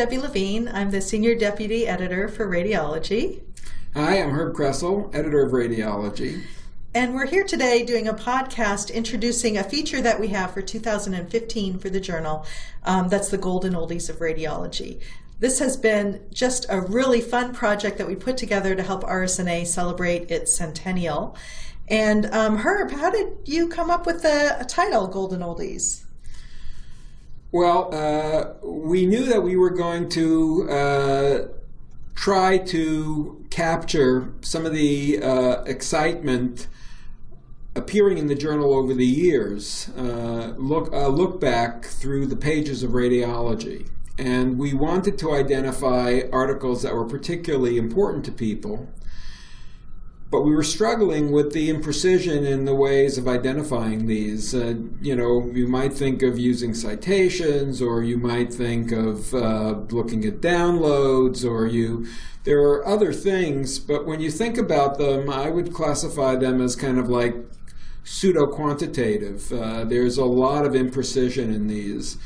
Debbie Levine. I'm the Senior Deputy Editor for Radiology. Hi, I'm Herb Kressel, Editor of Radiology. And we're here today doing a podcast introducing a feature that we have for 2015 for the journal. Um, that's the Golden Oldies of Radiology. This has been just a really fun project that we put together to help RSNA celebrate its centennial. And um, Herb, how did you come up with the title Golden Oldies? Well, uh, we knew that we were going to uh, try to capture some of the uh, excitement appearing in the journal over the years, uh, look, uh, look back through the pages of radiology. And we wanted to identify articles that were particularly important to people. But we were struggling with the imprecision in the ways of identifying these. Uh, you know, you might think of using citations, or you might think of uh, looking at downloads, or you. There are other things, but when you think about them, I would classify them as kind of like pseudo quantitative. Uh, there's a lot of imprecision in these.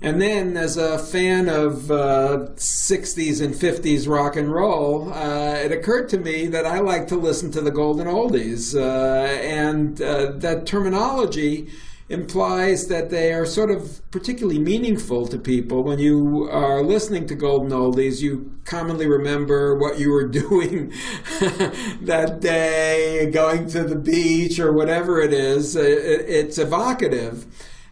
And then, as a fan of uh, 60s and 50s rock and roll, uh, it occurred to me that I like to listen to the golden oldies. Uh, and uh, that terminology implies that they are sort of particularly meaningful to people. When you are listening to Golden Oldies, you commonly remember what you were doing that day, going to the beach or whatever it is. It's evocative.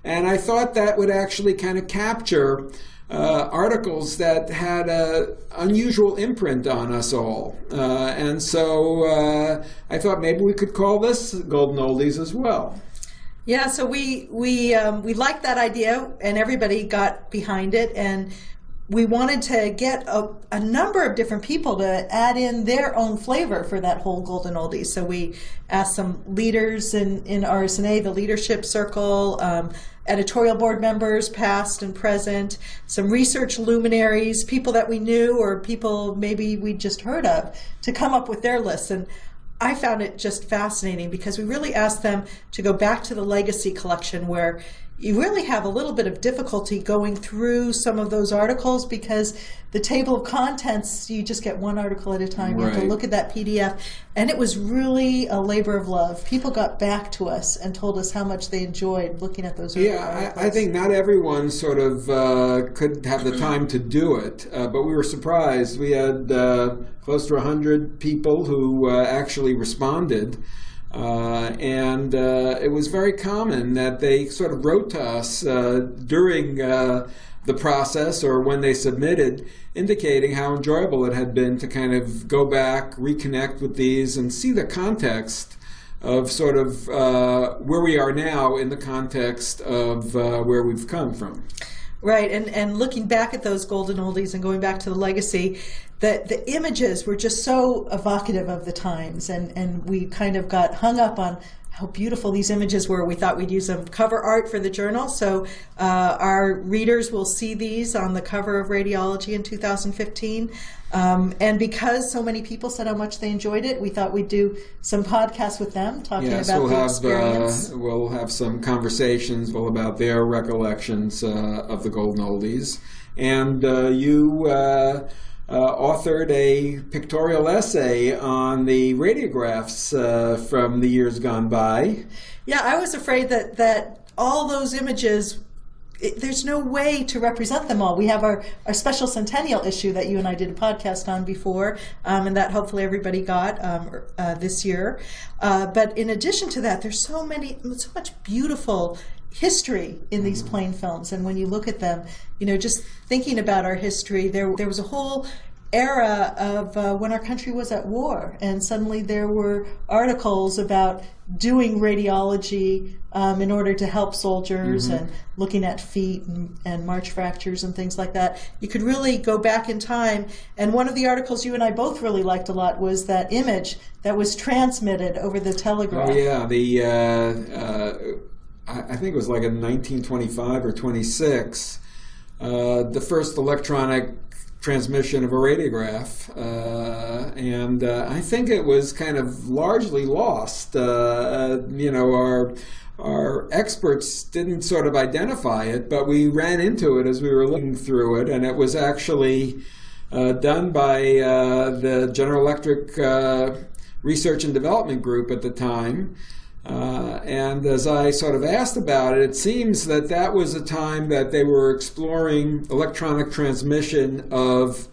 And I thought that would actually kind of capture uh, articles that had an unusual imprint on us all. Uh, and so uh, I thought maybe we could call this Golden Oldies as well. Yeah, so we we um, we liked that idea, and everybody got behind it, and we wanted to get a, a, number of different people to add in their own flavor for that whole golden oldie. So we asked some leaders in in RSNA, the leadership circle, um, editorial board members, past and present, some research luminaries, people that we knew or people maybe we just heard of, to come up with their lists. And I found it just fascinating because we really asked them to go back to the legacy collection where you really have a little bit of difficulty going through some of those articles because the table of contents you just get one article at a time. Right. you have to look at that pdf and it was really a labor of love. People got back to us and told us how much they enjoyed looking at those yeah I, I, think not everyone sort of uh, could have the time to do it uh, but we were surprised. We had uh, close to 100 people who uh, actually responded uh, and uh, it was very common that they sort of wrote to us uh, during uh, the process or when they submitted, indicating how enjoyable it had been to kind of go back, reconnect with these, and see the context of sort of uh, where we are now in the context of uh, where we've come from. Right, and, and looking back at those golden oldies and going back to the legacy, the, the images were just so evocative of the times, and, and we kind of got hung up on how beautiful these images were. We thought we'd use them cover art for the journal, so uh, our readers will see these on the cover of Radiology in 2015. Um, and because so many people said how much they enjoyed it, we thought we'd do some podcasts with them talking yes, about we'll the have, experience. Uh, we'll have some conversations well, about their recollections uh, of the Golden Oldies. And uh, you uh, authored a pictorial essay on the radiographs uh, from the years gone by. Yeah, I was afraid that, that all those images it, there's no way to represent them all. We have our, our special centennial issue that you and I did a podcast on before, um, and that hopefully everybody got um, uh, this year. Uh, but in addition to that, there's so many, so much beautiful history in these mm-hmm. plain films. And when you look at them, you know, just thinking about our history, there there was a whole era of uh, when our country was at war, and suddenly there were articles about doing radiology um, in order to help soldiers mm-hmm. and looking at feet and, and, march fractures and things like that. You could really go back in time. And one of the articles you and I both really liked a lot was that image that was transmitted over the telegraph. Oh yeah, the uh, uh, I think it was like in 1925 or 26. Uh, the first electronic transmission of a radiograph, uh, and uh, I think it was kind of largely lost. Uh, uh you know, our our experts didn't sort of identify it, but we ran into it as we were looking through it, and it was actually uh, done by uh, the General Electric Research and Development Group at the time. Uh, and as I sort of asked about it, it seems that that was a time that they were exploring electronic transmission of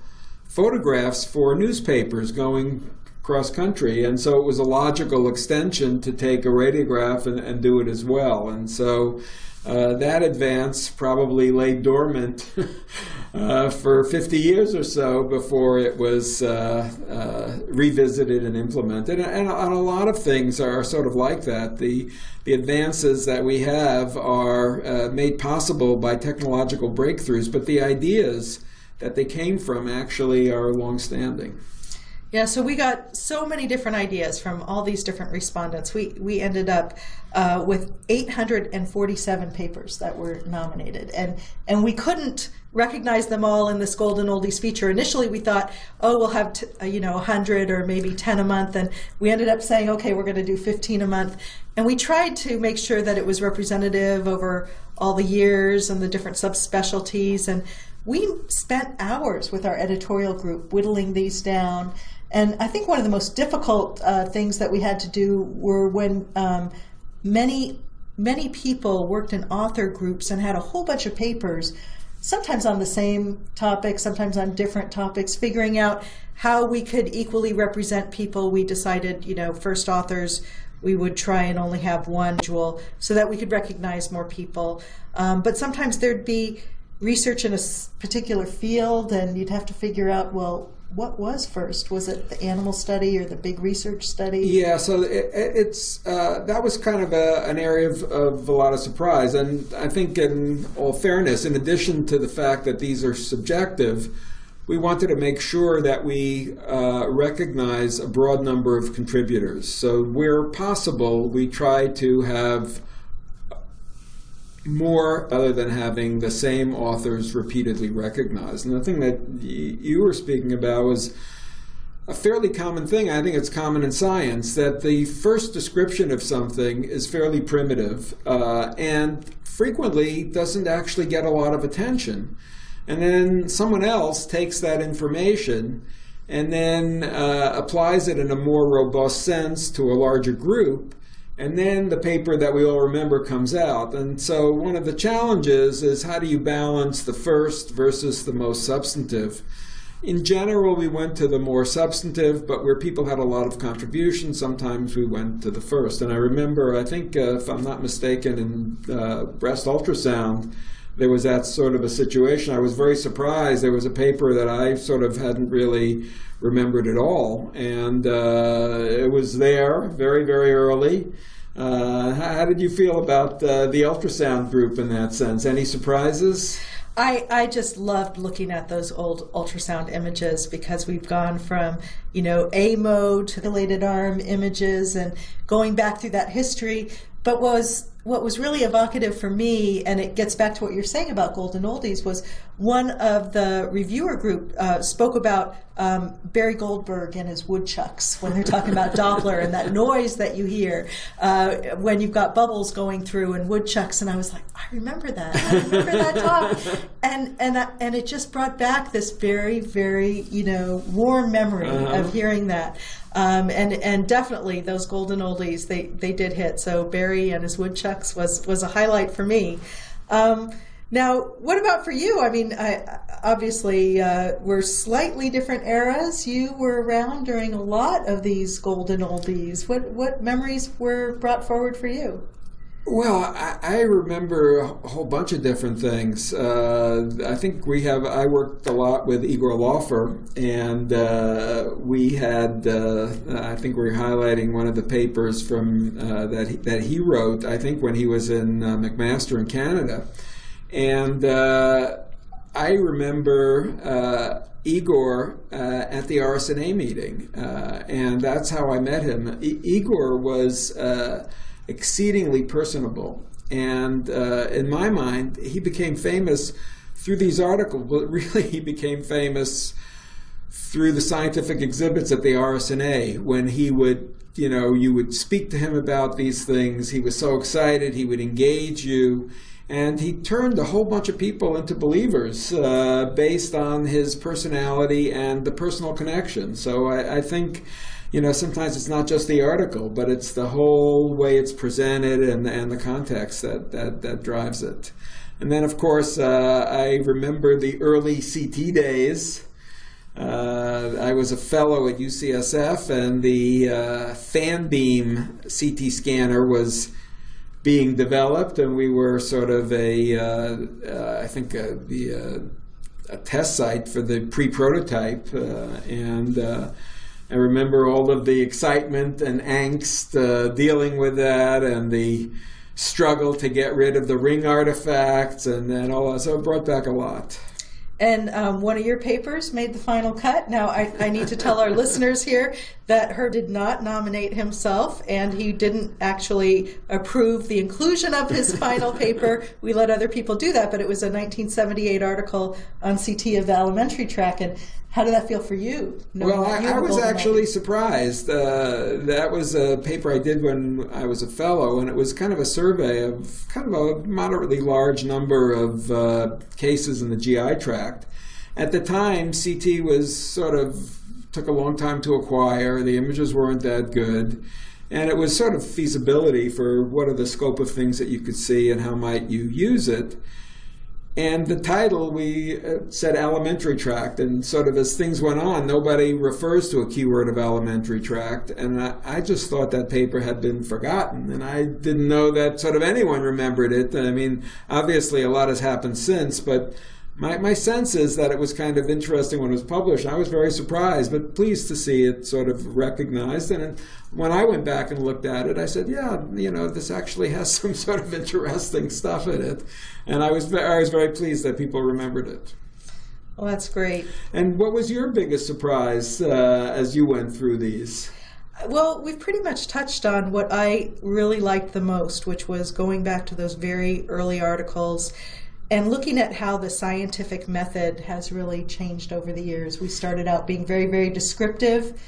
photographs for newspapers going cross country. And so it was a logical extension to take a radiograph and, and do it as well. And so uh, that advance probably lay dormant uh, for 50 years or so before it was uh, uh, revisited and implemented. And, and, a lot of things are sort of like that. The, the advances that we have are uh, made possible by technological breakthroughs, but the ideas that they came from actually are longstanding. Yeah, so we got so many different ideas from all these different respondents. We we ended up uh, with 847 papers that were nominated, and and we couldn't recognize them all in this Golden Oldies feature. Initially, we thought, oh, we'll have t- uh, you know 100 or maybe 10 a month, and we ended up saying, okay, we're going to do 15 a month, and we tried to make sure that it was representative over all the years and the different subspecialties and we spent hours with our editorial group whittling these down and I think one of the most difficult uh, things that we had to do were when um, many many people worked in author groups and had a whole bunch of papers, sometimes on the same topic, sometimes on different topics, figuring out how we could equally represent people. We decided, you know, first authors, we would try and only have one jewel so that we could recognize more people. Um, but sometimes there'd be research in a particular field, and you'd have to figure out, well, what was first? Was it the animal study or the big research study? Yeah, so it, it's uh, that was kind of a, an area of, of, a lot of surprise, and I think, in all fairness, in addition to the fact that these are subjective, we wanted to make sure that we uh, recognize a broad number of contributors. So where possible, we try to have more other than having the same authors repeatedly recognized. And the thing that y- you were speaking about was a fairly common thing. I think it's common in science that the first description of something is fairly primitive uh, and frequently doesn't actually get a lot of attention. And then someone else takes that information and then uh, applies it in a more robust sense to a larger group and then the paper that we all remember comes out. And so one of the challenges is how do you balance the first versus the most substantive? In general, we went to the more substantive, but where people had a lot of contributions, sometimes we went to the first. And I remember, I think, uh, if I'm not mistaken, in uh, breast ultrasound, there was that sort of a situation. I was very surprised. There was a paper that I sort of hadn't really remembered at all, and uh, it was there very, very early. Uh, how did you feel about uh, the ultrasound group in that sense? Any surprises? I, I just loved looking at those old ultrasound images because we've gone from, you know, A mode to the related arm images and going back through that history. But was what was really evocative for me, and it gets back to what you're saying about golden oldies, was one of the reviewer group uh, spoke about um, Barry Goldberg and his woodchucks when they're talking about Doppler and that noise that you hear uh, when you've got bubbles going through and woodchucks. And I was like, I remember that. I remember that talk. And and and it just brought back this very very you know warm memory uh-huh. of hearing that. Um, and and definitely those golden oldies they they did hit. So Barry and his woodchucks was was a highlight for me. Um, now, what about for you? I mean, I, obviously, uh, we're slightly different eras. You were around during a lot of these golden oldies. What what memories were brought forward for you? Well, I, I remember a whole bunch of different things. Uh, I think we have. I worked a lot with Igor Laufer, and uh, we had. Uh, I think we are highlighting one of the papers from uh, that he, that he wrote. I think when he was in uh, McMaster in Canada and uh, I remember Igor uh, at the RSNA meeting, uh, and that's how I met him. I- Igor was uh, exceedingly personable, and uh, in my mind, he became famous through these articles, but really, he became famous through the scientific exhibits at the RSNA when he would you know, you would speak to him about these things. He was so excited. He would engage you. And he turned a whole bunch of people into believers uh, based on his personality and the personal connection. So I, I think you know, sometimes it's not just the article, but it's the whole way it's presented and, and the context that, that, that drives it. And then, of course, uh, I remember the early CT days. Uh, I was a fellow at UCSF, and the uh, Fanbeam CT scanner was being developed, and we were sort of a, uh, uh, I think, a, the, uh, a test site for the pre-prototype, and I remember all of the excitement and angst uh, dealing with that and the struggle to get rid of the ring artifacts and then all that. So it brought back a lot. And um, one of your papers made the final cut. Now, I, I need to tell our listeners here that Herb did not nominate himself, and he didn't actually approve the inclusion of his final paper. We let other people do that, but it was a 1978 article on CT of the alimentary tract. And how did that feel for you? Well, I, I was actually surprised. Uh, that was a paper I did when I was a fellow, and it was kind of a survey of kind of a moderately large number of uh, cases in the GI tract. At the time, CT was sort of took a long time to acquire. The images weren't that good. And it was sort of feasibility for what are the scope of things that you could see and how might you use it. And the title, we uh, said alimentary tract, and sort of as things went on, nobody refers to a keyword of alimentary tract. And I, I, just thought that paper had been forgotten, and I didn't know that sort of anyone remembered it. I mean, obviously a lot has happened since, but my, my sense is that it was kind of interesting when it was published. I was very surprised, but pleased to see it sort of recognized. And when I went back and looked at it, I said, yeah, you know, this actually has some sort of interesting stuff in it. And I was, I was very pleased that people remembered it. Well, that's great. And what was your biggest surprise uh, as you went through these? Well, we've pretty much touched on what I really liked the most, which was going back to those very early articles and looking at how the scientific method has really changed over the years. We started out being very, very descriptive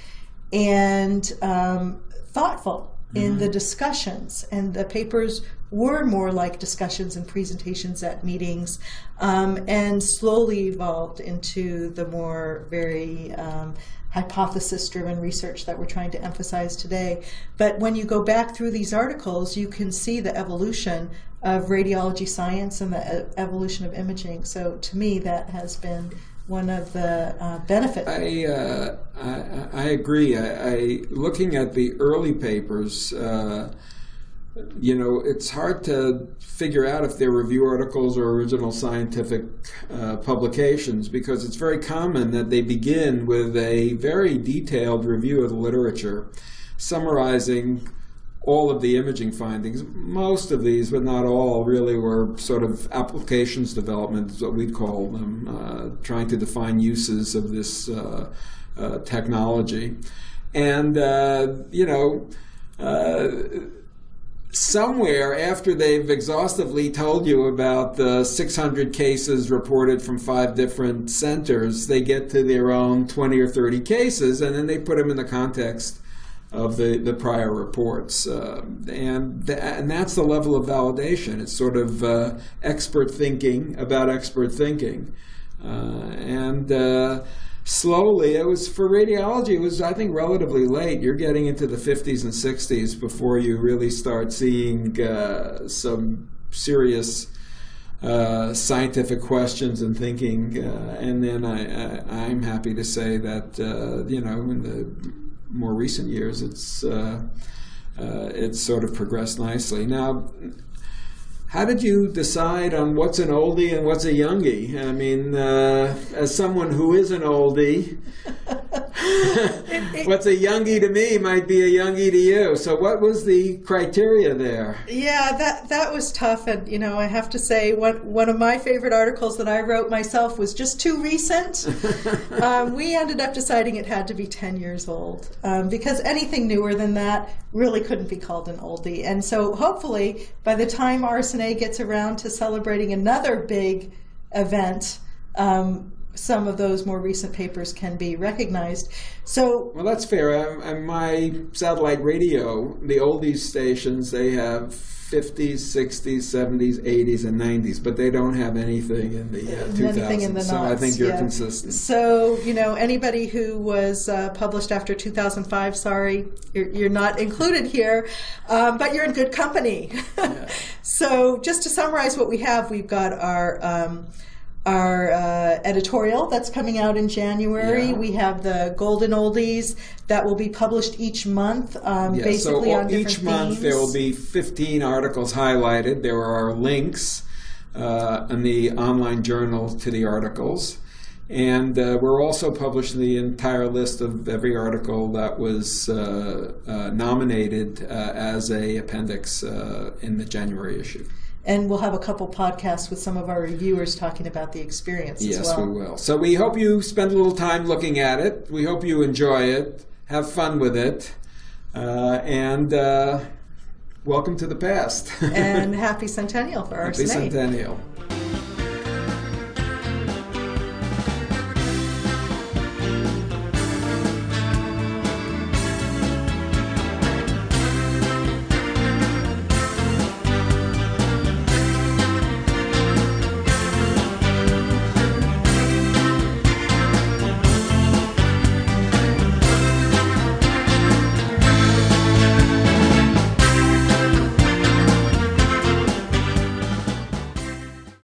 and um, thoughtful mm-hmm. in the discussions, and the papers were more like discussions and presentations at meetings, um, and slowly evolved into the more very um, hypothesis driven research that we're trying to emphasize today. But when you go back through these articles, you can see the evolution of radiology science and the evolution of imaging. So to me, that has been one of the uh, benefits. I, uh, I, I agree. I, I, looking at the early papers. Uh, you know, it's hard to figure out if they're review articles or original scientific uh, publications because it's very common that they begin with a very detailed review of the literature, summarizing all of the imaging findings. Most of these, but not all, really were sort of applications development, is what we'd call them, uh, trying to define uses of this uh, uh technology. And, uh, you know, uh, somewhere after they've exhaustively told you about the 600 cases reported from five different centers, they get to their own 20 or 30 cases and then they put them in the context of the, the prior reports. Uh, and, th- and that's the level of validation. It's sort of uh, expert thinking about expert thinking. Uh, and uh, slowly. It was for radiology. It was I think relatively late. You're getting into the 50s and 60s before you really start seeing uh, some serious. Uh, scientific questions and thinking, uh, and then I, am happy to say that uh, you know in the more recent years it's uh, uh, it's sort of progressed nicely. Now, how did you decide on what's an oldie and what's a youngie? I mean, uh, as someone who is an oldie, what's a youngie to me might be a youngie to you. So, what was the criteria there? Yeah, that that was tough, and you know, I have to say, one one of my favorite articles that I wrote myself was just too recent. um, we ended up deciding it had to be ten years old um, because anything newer than that really couldn't be called an oldie. And so, hopefully, by the time RSNA gets around to celebrating another big event. Um, some of those more recent papers can be recognized. So Well, that's fair. Um, um, my satellite radio, the oldies stations, they have 50s, 60s, 70s, 80s, and 90s, but they don't have anything in the uh, 2000s. in the so I think you're yeah. consistent. So, you know, anybody who was uh, published after 2005, sorry, you're, you're not included here, um, but you're in good company. so, just to summarize what we have, we've got our. Um, our uh, editorial that's coming out in January. Yeah. We have the Golden Oldies that will be published each month, um, Yeah, basically so on different each month there will be 15 articles highlighted. There are links uh, in the online journal to the articles. And uh, we're also publishing the entire list of every article that was uh, uh, nominated uh, as a appendix uh, in the January issue. And we'll have a couple podcasts with some of our reviewers talking about the experience as Yes, well. we will. So we hope you spend a little time looking at it. We hope you enjoy it, have fun with it, uh, and uh, welcome to the past. and happy centennial for Happy RSNA. Centennial.